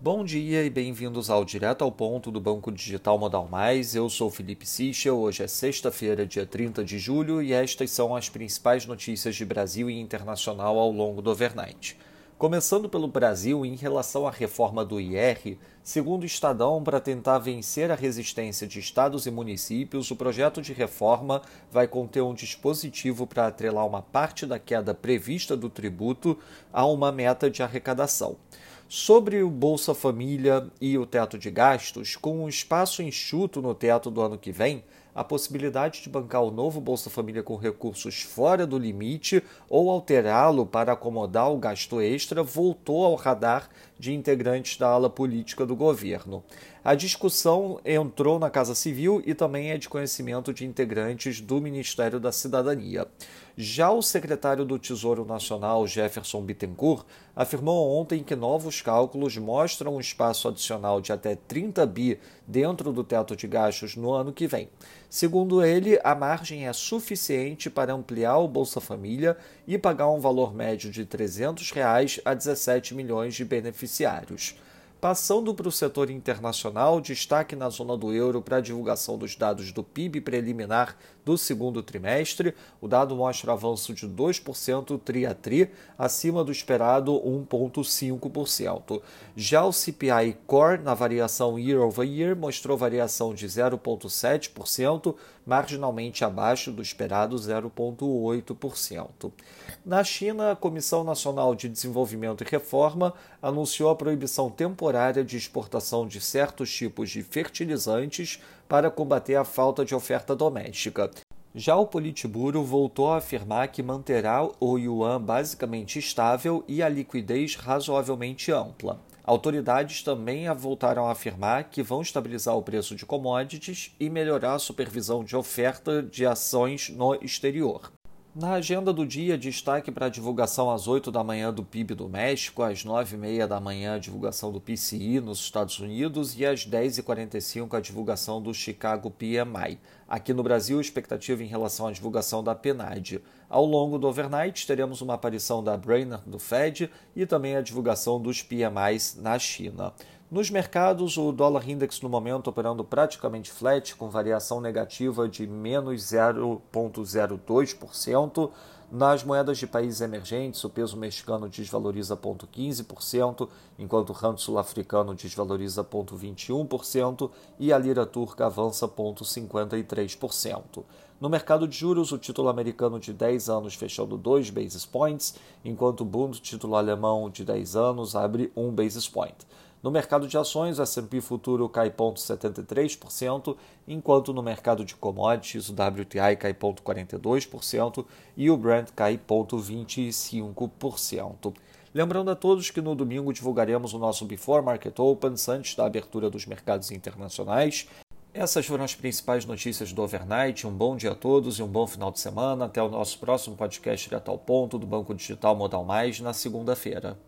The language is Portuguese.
Bom dia e bem-vindos ao Direto ao Ponto do Banco Digital Modal Mais. Eu sou Felipe Sichel. Hoje é sexta-feira, dia 30 de julho, e estas são as principais notícias de Brasil e internacional ao longo do overnight. Começando pelo Brasil, em relação à reforma do IR, segundo o Estadão, para tentar vencer a resistência de estados e municípios, o projeto de reforma vai conter um dispositivo para atrelar uma parte da queda prevista do tributo a uma meta de arrecadação. Sobre o Bolsa Família e o teto de gastos, com um espaço enxuto no teto do ano que vem, a possibilidade de bancar o novo Bolsa Família com recursos fora do limite ou alterá-lo para acomodar o gasto extra voltou ao radar de integrantes da ala política do governo. A discussão entrou na Casa Civil e também é de conhecimento de integrantes do Ministério da Cidadania. Já o secretário do Tesouro Nacional, Jefferson Bittencourt, afirmou ontem que novos cálculos mostram um espaço adicional de até 30 bi dentro do teto de gastos no ano que vem. Segundo ele, a margem é suficiente para ampliar o Bolsa Família e pagar um valor médio de 300 reais a 17 milhões de beneficiários. Passando para o setor internacional, destaque na zona do euro para a divulgação dos dados do PIB preliminar do segundo trimestre. O dado mostra avanço de 2% tri a tri, acima do esperado 1,5%. Já o CPI Core, na variação year over year, mostrou variação de 0,7%, marginalmente abaixo do esperado 0,8%. Na China, a Comissão Nacional de Desenvolvimento e Reforma anunciou a proibição temporária de exportação de certos tipos de fertilizantes para combater a falta de oferta doméstica. Já o Politburo voltou a afirmar que manterá o yuan basicamente estável e a liquidez razoavelmente ampla. Autoridades também voltaram a afirmar que vão estabilizar o preço de commodities e melhorar a supervisão de oferta de ações no exterior. Na agenda do dia, destaque para a divulgação às 8 da manhã do PIB do México, às 9 e meia da manhã a divulgação do PCI nos Estados Unidos e às 10 e 45 a divulgação do Chicago PMI. Aqui no Brasil, expectativa em relação à divulgação da PNAD. Ao longo do overnight, teremos uma aparição da Brainerd do Fed e também a divulgação dos PMIs na China. Nos mercados, o dólar index no momento operando praticamente flat, com variação negativa de menos 0,02%. Nas moedas de países emergentes, o peso mexicano desvaloriza 0,15%, enquanto o rand sul-africano desvaloriza 0,21% e a lira turca avança 0,53%. No mercado de juros, o título americano de 10 anos fechando 2 basis points, enquanto o Bund, título alemão de 10 anos, abre 1 basis point. No mercado de ações, o S&P futuro cai 0,73%, enquanto no mercado de commodities, o WTI cai 0,42% e o Brent cai 0,25%. Lembrando a todos que no domingo divulgaremos o nosso Before Market Opens antes da abertura dos mercados internacionais. Essas foram as principais notícias do overnight. Um bom dia a todos e um bom final de semana. Até o nosso próximo podcast direto ao ponto do Banco Digital Modal Mais na segunda-feira.